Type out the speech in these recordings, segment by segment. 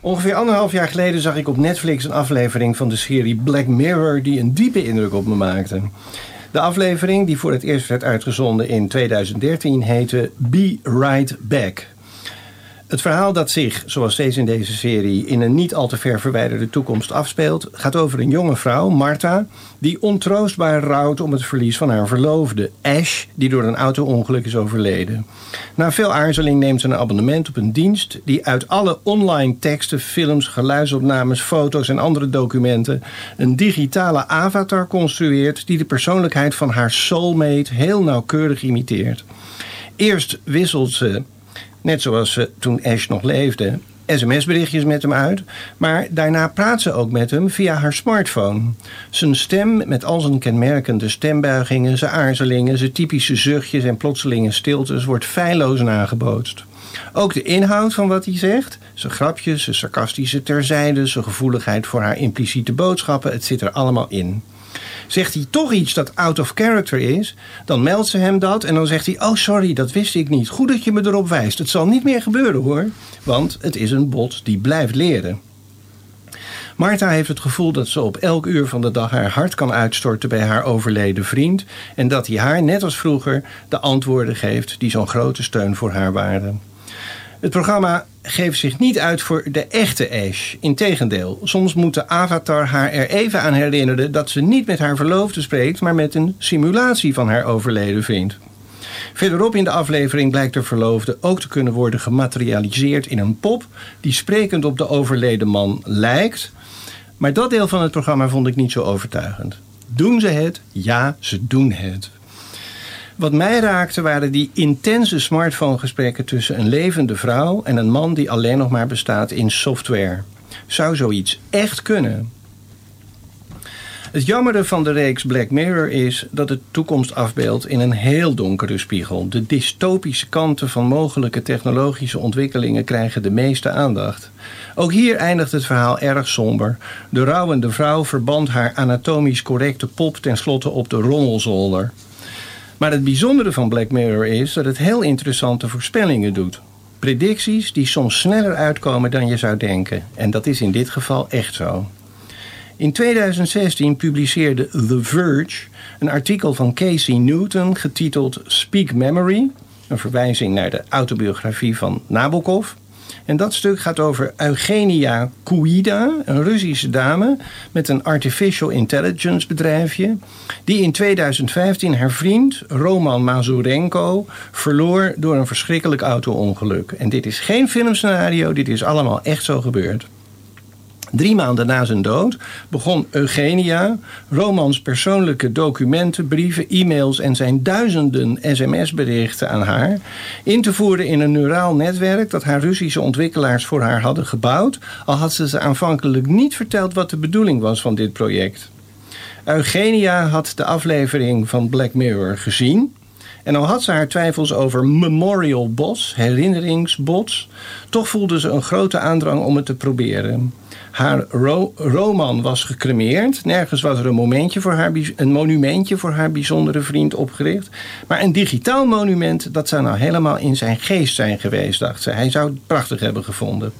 Ongeveer anderhalf jaar geleden zag ik op Netflix een aflevering van de serie Black Mirror die een diepe indruk op me maakte. De aflevering, die voor het eerst werd uitgezonden in 2013, heette Be Right Back. Het verhaal dat zich, zoals steeds in deze serie, in een niet al te ver verwijderde toekomst afspeelt, gaat over een jonge vrouw, Martha, die ontroostbaar rouwt om het verlies van haar verloofde, Ash, die door een auto-ongeluk is overleden. Na veel aarzeling neemt ze een abonnement op een dienst die uit alle online teksten, films, geluidsopnames, foto's en andere documenten een digitale avatar construeert die de persoonlijkheid van haar soulmate heel nauwkeurig imiteert. Eerst wisselt ze net zoals ze toen Ash nog leefde, sms-berichtjes met hem uit. Maar daarna praat ze ook met hem via haar smartphone. Zijn stem met al zijn kenmerkende stembuigingen, zijn aarzelingen, zijn typische zuchtjes en plotselinge stiltes wordt feilloos nagebootst. Ook de inhoud van wat hij zegt, zijn grapjes, zijn sarcastische terzijde, zijn gevoeligheid voor haar impliciete boodschappen, het zit er allemaal in. Zegt hij toch iets dat out of character is, dan meldt ze hem dat en dan zegt hij: Oh, sorry, dat wist ik niet. Goed dat je me erop wijst. Het zal niet meer gebeuren hoor, want het is een bot die blijft leren. Martha heeft het gevoel dat ze op elk uur van de dag haar hart kan uitstorten bij haar overleden vriend en dat hij haar, net als vroeger, de antwoorden geeft die zo'n grote steun voor haar waren. Het programma geeft zich niet uit voor de echte Ash. Integendeel, soms moet de avatar haar er even aan herinneren dat ze niet met haar verloofde spreekt, maar met een simulatie van haar overleden vriend. Verderop in de aflevering blijkt de verloofde ook te kunnen worden gematerialiseerd in een pop die sprekend op de overleden man lijkt. Maar dat deel van het programma vond ik niet zo overtuigend. Doen ze het? Ja, ze doen het. Wat mij raakte waren die intense smartphonegesprekken tussen een levende vrouw en een man die alleen nog maar bestaat in software. Zou zoiets echt kunnen? Het jammere van de reeks Black Mirror is dat het toekomst afbeeldt in een heel donkere spiegel. De dystopische kanten van mogelijke technologische ontwikkelingen krijgen de meeste aandacht. Ook hier eindigt het verhaal erg somber. De rouwende vrouw verband haar anatomisch correcte pop tenslotte op de rommelzolder. Maar het bijzondere van Black Mirror is dat het heel interessante voorspellingen doet. Predicties die soms sneller uitkomen dan je zou denken. En dat is in dit geval echt zo. In 2016 publiceerde The Verge een artikel van Casey Newton getiteld Speak Memory, een verwijzing naar de autobiografie van Nabokov. En dat stuk gaat over Eugenia Kuida, een Russische dame met een artificial intelligence bedrijfje, die in 2015 haar vriend Roman Mazurenko verloor door een verschrikkelijk auto-ongeluk. En dit is geen filmscenario, dit is allemaal echt zo gebeurd. Drie maanden na zijn dood begon Eugenia Romans persoonlijke documenten, brieven, e-mails en zijn duizenden sms-berichten aan haar in te voeren in een neuraal netwerk dat haar Russische ontwikkelaars voor haar hadden gebouwd, al had ze ze aanvankelijk niet verteld wat de bedoeling was van dit project. Eugenia had de aflevering van Black Mirror gezien. En al had ze haar twijfels over memorial bots, herinneringsbots, toch voelde ze een grote aandrang om het te proberen. Haar roman was gecremeerd. Nergens was er een, momentje voor haar, een monumentje voor haar bijzondere vriend opgericht. Maar een digitaal monument, dat zou nou helemaal in zijn geest zijn geweest, dacht ze. Hij zou het prachtig hebben gevonden.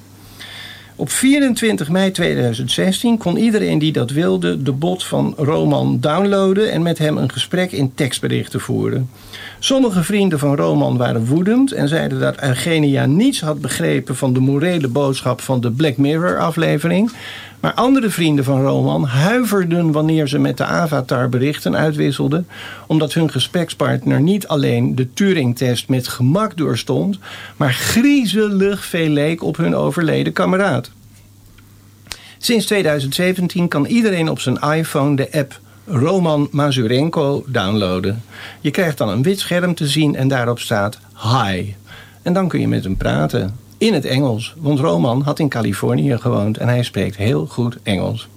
Op 24 mei 2016 kon iedereen die dat wilde de bot van Roman downloaden en met hem een gesprek in tekstberichten voeren. Sommige vrienden van Roman waren woedend en zeiden dat Eugenia niets had begrepen van de morele boodschap van de Black Mirror aflevering. Maar andere vrienden van Roman huiverden wanneer ze met de avatar berichten uitwisselden, omdat hun gesprekspartner niet alleen de Turing-test met gemak doorstond, maar griezelig veel leek op hun overleden kameraad. Sinds 2017 kan iedereen op zijn iPhone de app Roman Mazurenko downloaden. Je krijgt dan een wit scherm te zien en daarop staat Hi. En dan kun je met hem praten. In het Engels, want Roman had in Californië gewoond en hij spreekt heel goed Engels.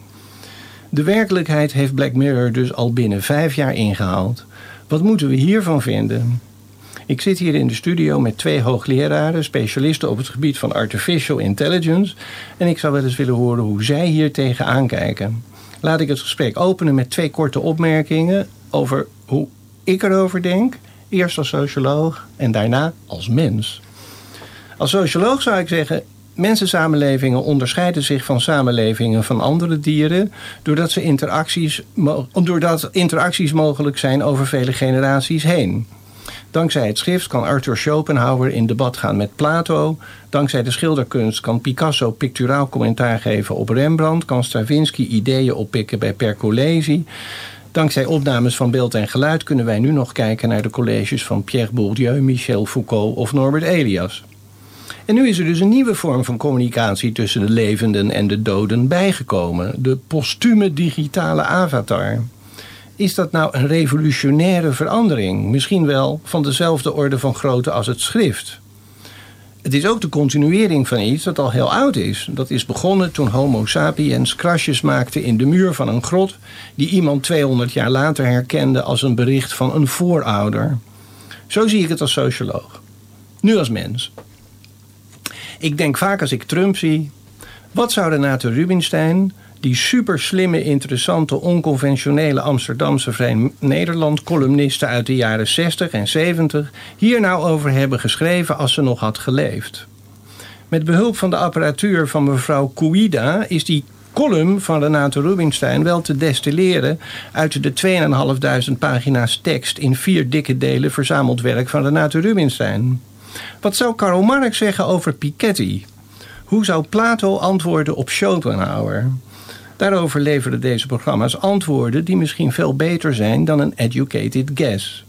De werkelijkheid heeft Black Mirror dus al binnen vijf jaar ingehaald. Wat moeten we hiervan vinden? Ik zit hier in de studio met twee hoogleraren, specialisten op het gebied van artificial intelligence. En ik zou wel eens willen horen hoe zij hier tegenaan kijken. Laat ik het gesprek openen met twee korte opmerkingen over hoe ik erover denk. Eerst als socioloog en daarna als mens. Als socioloog zou ik zeggen: Mensensamenlevingen onderscheiden zich van samenlevingen van andere dieren doordat, ze interacties, doordat interacties mogelijk zijn over vele generaties heen. Dankzij het schrift kan Arthur Schopenhauer in debat gaan met Plato. Dankzij de schilderkunst kan Picasso picturaal commentaar geven op Rembrandt. Kan Stravinsky ideeën oppikken bij Percolesi. Dankzij opnames van beeld en geluid kunnen wij nu nog kijken naar de colleges van Pierre Bourdieu, Michel Foucault of Norbert Elias. En nu is er dus een nieuwe vorm van communicatie tussen de levenden en de doden bijgekomen: de postume digitale avatar. Is dat nou een revolutionaire verandering? Misschien wel van dezelfde orde van grootte als het schrift. Het is ook de continuering van iets dat al heel oud is. Dat is begonnen toen Homo sapiens krasjes maakte in de muur van een grot, die iemand 200 jaar later herkende als een bericht van een voorouder. Zo zie ik het als socioloog. Nu als mens. Ik denk vaak als ik Trump zie. Wat zou Renate Rubinstein, die super slimme, interessante, onconventionele Amsterdamse Vrij Nederland columniste uit de jaren 60 en 70 hier nou over hebben geschreven als ze nog had geleefd? Met behulp van de apparatuur van mevrouw Kouida is die column van Renate Rubinstein wel te destilleren uit de 2.500 pagina's tekst in vier dikke delen verzameld werk van Renate Rubinstein. Wat zou Karl Marx zeggen over Piketty? Hoe zou Plato antwoorden op Schopenhauer? Daarover leveren deze programma's antwoorden die misschien veel beter zijn dan een educated guess.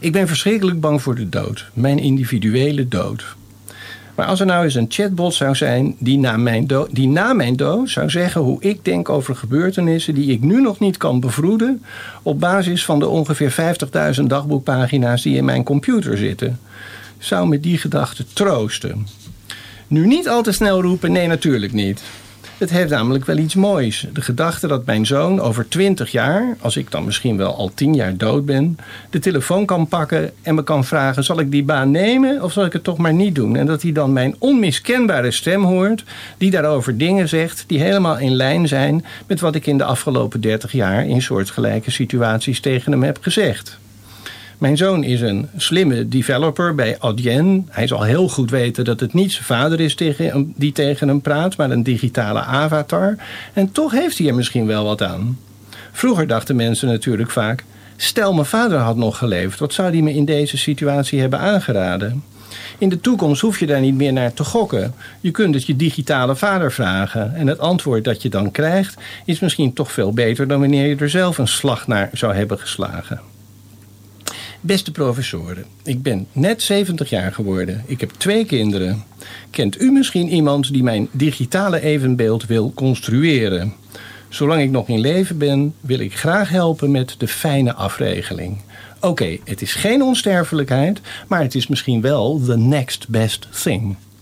Ik ben verschrikkelijk bang voor de dood, mijn individuele dood. Maar als er nou eens een chatbot zou zijn die na, mijn die na mijn dood zou zeggen hoe ik denk over gebeurtenissen die ik nu nog niet kan bevroeden, op basis van de ongeveer 50.000 dagboekpagina's die in mijn computer zitten, zou me die gedachte troosten. Nu niet al te snel roepen, nee natuurlijk niet. Het heeft namelijk wel iets moois. De gedachte dat mijn zoon over twintig jaar, als ik dan misschien wel al tien jaar dood ben, de telefoon kan pakken en me kan vragen: zal ik die baan nemen of zal ik het toch maar niet doen? En dat hij dan mijn onmiskenbare stem hoort, die daarover dingen zegt die helemaal in lijn zijn met wat ik in de afgelopen dertig jaar in soortgelijke situaties tegen hem heb gezegd. Mijn zoon is een slimme developer bij Adyen. Hij zal heel goed weten dat het niet zijn vader is tegen die tegen hem praat, maar een digitale avatar. En toch heeft hij er misschien wel wat aan. Vroeger dachten mensen natuurlijk vaak: stel mijn vader had nog geleefd, wat zou hij me in deze situatie hebben aangeraden? In de toekomst hoef je daar niet meer naar te gokken. Je kunt het je digitale vader vragen. En het antwoord dat je dan krijgt is misschien toch veel beter dan wanneer je er zelf een slag naar zou hebben geslagen. Beste professoren, ik ben net 70 jaar geworden. Ik heb twee kinderen. Kent u misschien iemand die mijn digitale evenbeeld wil construeren? Zolang ik nog in leven ben, wil ik graag helpen met de fijne afregeling. Oké, het is geen onsterfelijkheid, maar het is misschien wel the next best thing.